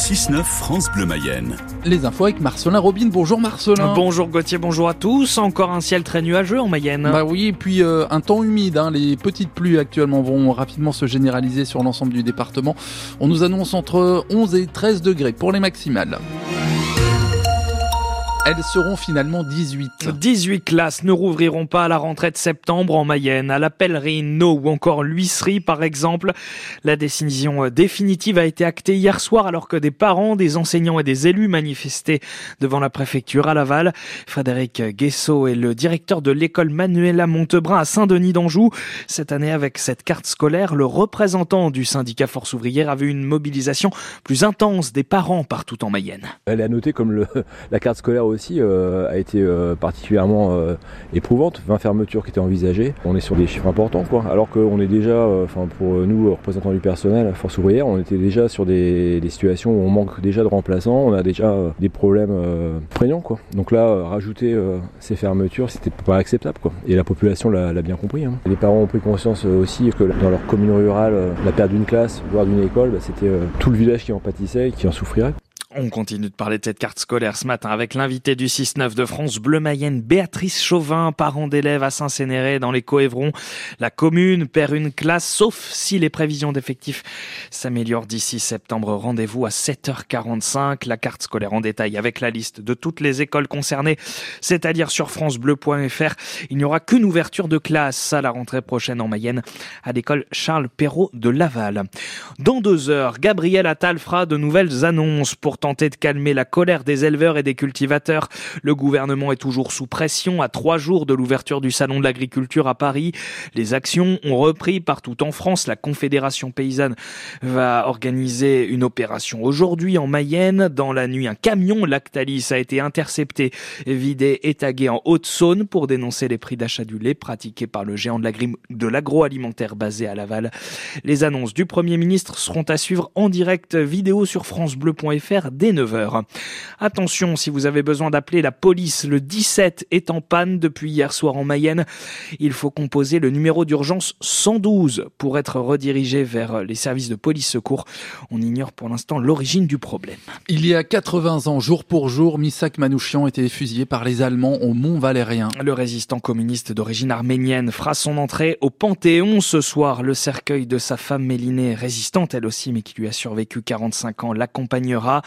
6-9 France Bleu Mayenne. Les infos avec Marcelin Robin. Bonjour Marcelin. Bonjour Gauthier, bonjour à tous. Encore un ciel très nuageux en Mayenne. Bah oui, et puis euh, un temps humide. Hein. Les petites pluies actuellement vont rapidement se généraliser sur l'ensemble du département. On nous annonce entre 11 et 13 degrés pour les maximales. Elles seront finalement 18. 18 classes ne rouvriront pas à la rentrée de septembre en Mayenne, à la Pellerino ou encore l'Huisserie par exemple. La décision définitive a été actée hier soir alors que des parents, des enseignants et des élus manifestaient devant la préfecture à Laval. Frédéric Guessot est le directeur de l'école Manuela Montebrun à Saint-Denis d'Anjou. Cette année, avec cette carte scolaire, le représentant du syndicat Force ouvrière a vu une mobilisation plus intense des parents partout en Mayenne. Elle a noté comme le, la carte scolaire aussi euh, a été euh, particulièrement euh, éprouvante. 20 fermetures qui étaient envisagées. On est sur des chiffres importants, quoi. Alors qu'on est déjà, enfin pour nous, représentants du personnel, force ouvrière, on était déjà sur des, situations où on manque déjà de remplaçants, on a déjà des problèmes prégnants, quoi. Donc là, rajouter ces fermetures, c'était pas acceptable, quoi. Et la population l'a bien compris. Hein. Les parents ont pris conscience aussi que dans leur commune rurale, la perte d'une classe, voire d'une école, bah, c'était tout le village qui en pâtissait et qui en souffrirait. On continue de parler de cette carte scolaire ce matin avec l'invité du 6-9 de France Bleu Mayenne, Béatrice Chauvin, parent d'élèves à Saint-Cénéré dans les Coévrons. La commune perd une classe, sauf si les prévisions d'effectifs s'améliorent d'ici septembre. Rendez-vous à 7h45. La carte scolaire en détail avec la liste de toutes les écoles concernées, c'est-à-dire sur francebleu.fr. Il n'y aura qu'une ouverture de classe à la rentrée prochaine en Mayenne à l'école Charles Perrault de Laval. Dans deux heures, Gabriel Attal fera de nouvelles annonces pour tenter de calmer la colère des éleveurs et des cultivateurs. Le gouvernement est toujours sous pression à trois jours de l'ouverture du Salon de l'agriculture à Paris. Les actions ont repris partout en France. La Confédération paysanne va organiser une opération aujourd'hui en Mayenne. Dans la nuit, un camion Lactalis a été intercepté, vidé et tagué en Haute-Saône pour dénoncer les prix d'achat du lait pratiqués par le géant de l'agroalimentaire basé à Laval. Les annonces du Premier ministre seront à suivre en direct vidéo sur francebleu.fr dès 9h. Attention, si vous avez besoin d'appeler la police, le 17 est en panne depuis hier soir en Mayenne. Il faut composer le numéro d'urgence 112 pour être redirigé vers les services de police secours. On ignore pour l'instant l'origine du problème. Il y a 80 ans, jour pour jour, Misak Manouchian était fusillé par les Allemands au Mont Valérien. Le résistant communiste d'origine arménienne fera son entrée au Panthéon ce soir. Le cercueil de sa femme Mélinée, résistante elle aussi, mais qui lui a survécu 45 ans, l'accompagnera.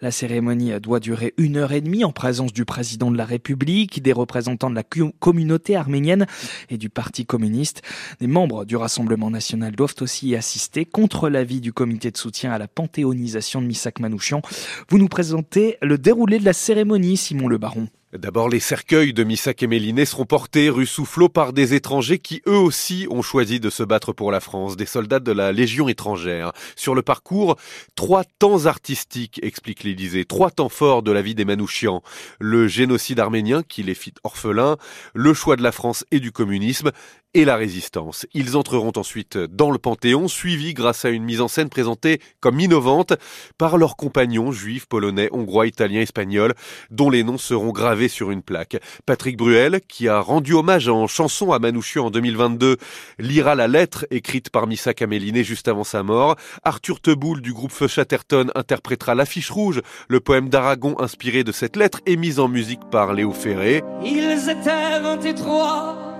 La cérémonie doit durer une heure et demie en présence du président de la République, des représentants de la communauté arménienne et du Parti communiste. Des membres du Rassemblement national doivent aussi y assister contre l'avis du comité de soutien à la panthéonisation de Misak Manouchian. Vous nous présentez le déroulé de la cérémonie, Simon Le Baron. D'abord, les cercueils de Missak et Méliné seront portés rue Soufflot par des étrangers qui eux aussi ont choisi de se battre pour la France, des soldats de la Légion étrangère. Sur le parcours, trois temps artistiques, explique l'Élysée, trois temps forts de la vie des Manouchians. Le génocide arménien qui les fit orphelins, le choix de la France et du communisme, et la résistance. Ils entreront ensuite dans le Panthéon, suivis grâce à une mise en scène présentée comme innovante par leurs compagnons juifs, polonais, hongrois, italiens, espagnols, dont les noms seront gravés sur une plaque. Patrick Bruel, qui a rendu hommage en chanson à Manouchian en 2022, lira la lettre écrite par Missa Caméliné juste avant sa mort. Arthur Teboul du groupe Feu Chatterton interprétera l'affiche rouge, le poème d'Aragon inspiré de cette lettre et mis en musique par Léo Ferré. Ils étaient 23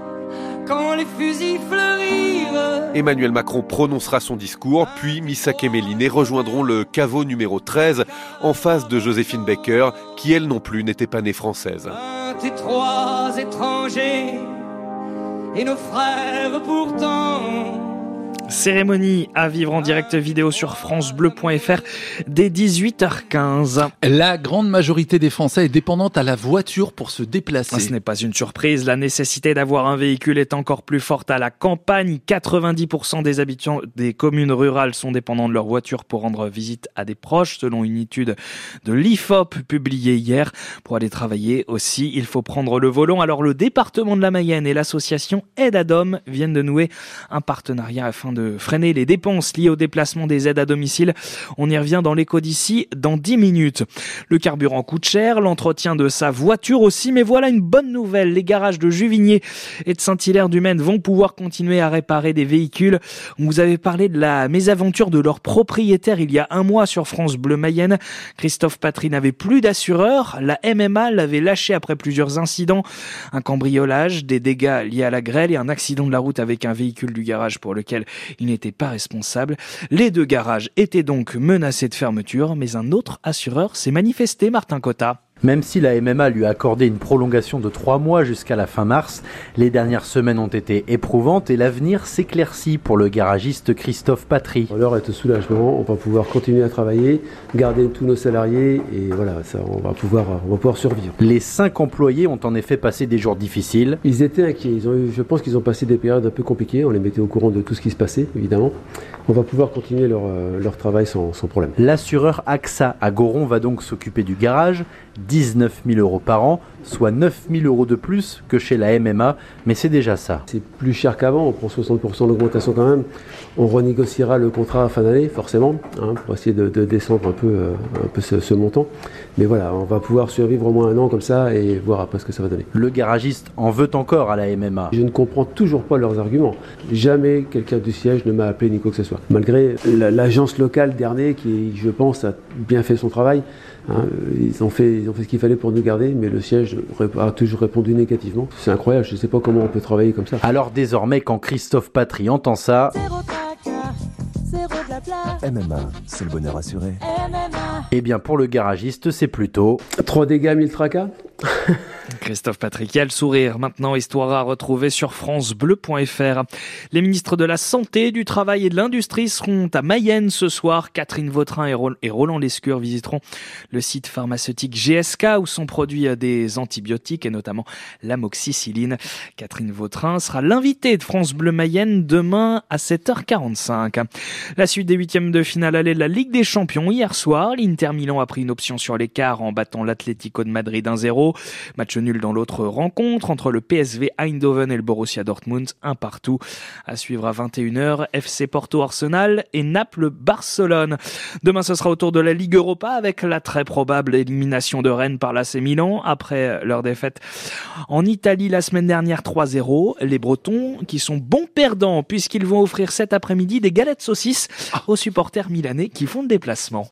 quand les fusils fleurirent. Emmanuel Macron prononcera son discours, puis Missak et Méliné rejoindront le caveau numéro 13 en face de Joséphine Baker, qui elle non plus n'était pas née française. trois étrangers et nos frères pourtant Cérémonie à vivre en direct vidéo sur francebleu.fr dès 18h15. La grande majorité des Français est dépendante à la voiture pour se déplacer. Ce n'est pas une surprise, la nécessité d'avoir un véhicule est encore plus forte à la campagne. 90% des habitants des communes rurales sont dépendants de leur voiture pour rendre visite à des proches, selon une étude de l'IFOP publiée hier. Pour aller travailler aussi, il faut prendre le volant. Alors le département de la Mayenne et l'association Aide à Dom viennent de nouer un partenariat afin de de freiner les dépenses liées au déplacement des aides à domicile. On y revient dans l'écho d'ici dans 10 minutes. Le carburant coûte cher, l'entretien de sa voiture aussi, mais voilà une bonne nouvelle. Les garages de Juvigné et de Saint-Hilaire-du-Maine vont pouvoir continuer à réparer des véhicules. On vous avait parlé de la mésaventure de leur propriétaire il y a un mois sur France Bleu Mayenne. Christophe Patry n'avait plus d'assureur. La MMA l'avait lâché après plusieurs incidents. Un cambriolage, des dégâts liés à la grêle et un accident de la route avec un véhicule du garage pour lequel il n'était pas responsable. Les deux garages étaient donc menacés de fermeture, mais un autre assureur s'est manifesté, Martin Cotta. Même si la MMA lui a accordé une prolongation de trois mois jusqu'à la fin mars, les dernières semaines ont été éprouvantes et l'avenir s'éclaircit pour le garagiste Christophe Patry. L'heure est au soulagement, on va pouvoir continuer à travailler, garder tous nos salariés et voilà, ça, on, va pouvoir, on va pouvoir survivre. Les cinq employés ont en effet passé des jours difficiles. Ils étaient inquiets, ils ont eu, je pense qu'ils ont passé des périodes un peu compliquées, on les mettait au courant de tout ce qui se passait évidemment. On va pouvoir continuer leur, euh, leur travail sans, sans problème. L'assureur AXA à Goron va donc s'occuper du garage, 19 000 euros par an, soit 9 000 euros de plus que chez la MMA, mais c'est déjà ça. C'est plus cher qu'avant, on prend 60% d'augmentation quand même. On renégociera le contrat à fin d'année, forcément, hein, pour essayer de, de, descendre un peu, euh, un peu ce, ce, montant. Mais voilà, on va pouvoir survivre au moins un an comme ça et voir après ce que ça va donner. Le garagiste en veut encore à la MMA. Je ne comprends toujours pas leurs arguments. Jamais quelqu'un du siège ne m'a appelé ni quoi que ce soit. Malgré l'agence locale d'Ernay qui, je pense, a bien fait son travail. Hein, ils, ont fait, ils ont fait ce qu'il fallait pour nous garder, mais le siège a toujours répondu négativement. C'est incroyable, je ne sais pas comment on peut travailler comme ça. Alors désormais, quand Christophe Patry entend ça... MMA, c'est le bonheur assuré. MMA. Eh bien pour le garagiste, c'est plutôt... 3 dégâts, 1000 tracas? Christophe Patrick, a le sourire maintenant, histoire à retrouver sur francebleu.fr. Les ministres de la Santé, du Travail et de l'Industrie seront à Mayenne ce soir. Catherine Vautrin et Roland Lescure visiteront le site pharmaceutique GSK où sont produits des antibiotiques et notamment l'amoxicilline. Catherine Vautrin sera l'invitée de France Bleu Mayenne demain à 7h45. La suite des huitièmes de finale allée de la Ligue des Champions hier soir. L'Inter Milan a pris une option sur l'écart en battant l'Atlético de Madrid 1-0. Match nul dans l'autre rencontre entre le PSV Eindhoven et le Borussia Dortmund, un partout. À suivre à 21h, FC Porto Arsenal et Naples Barcelone. Demain, ce sera au tour de la Ligue Europa avec la très probable élimination de Rennes par l'AC Milan après leur défaite en Italie la semaine dernière 3-0. Les Bretons qui sont bons perdants puisqu'ils vont offrir cet après-midi des galettes saucisses aux supporters milanais qui font le déplacement.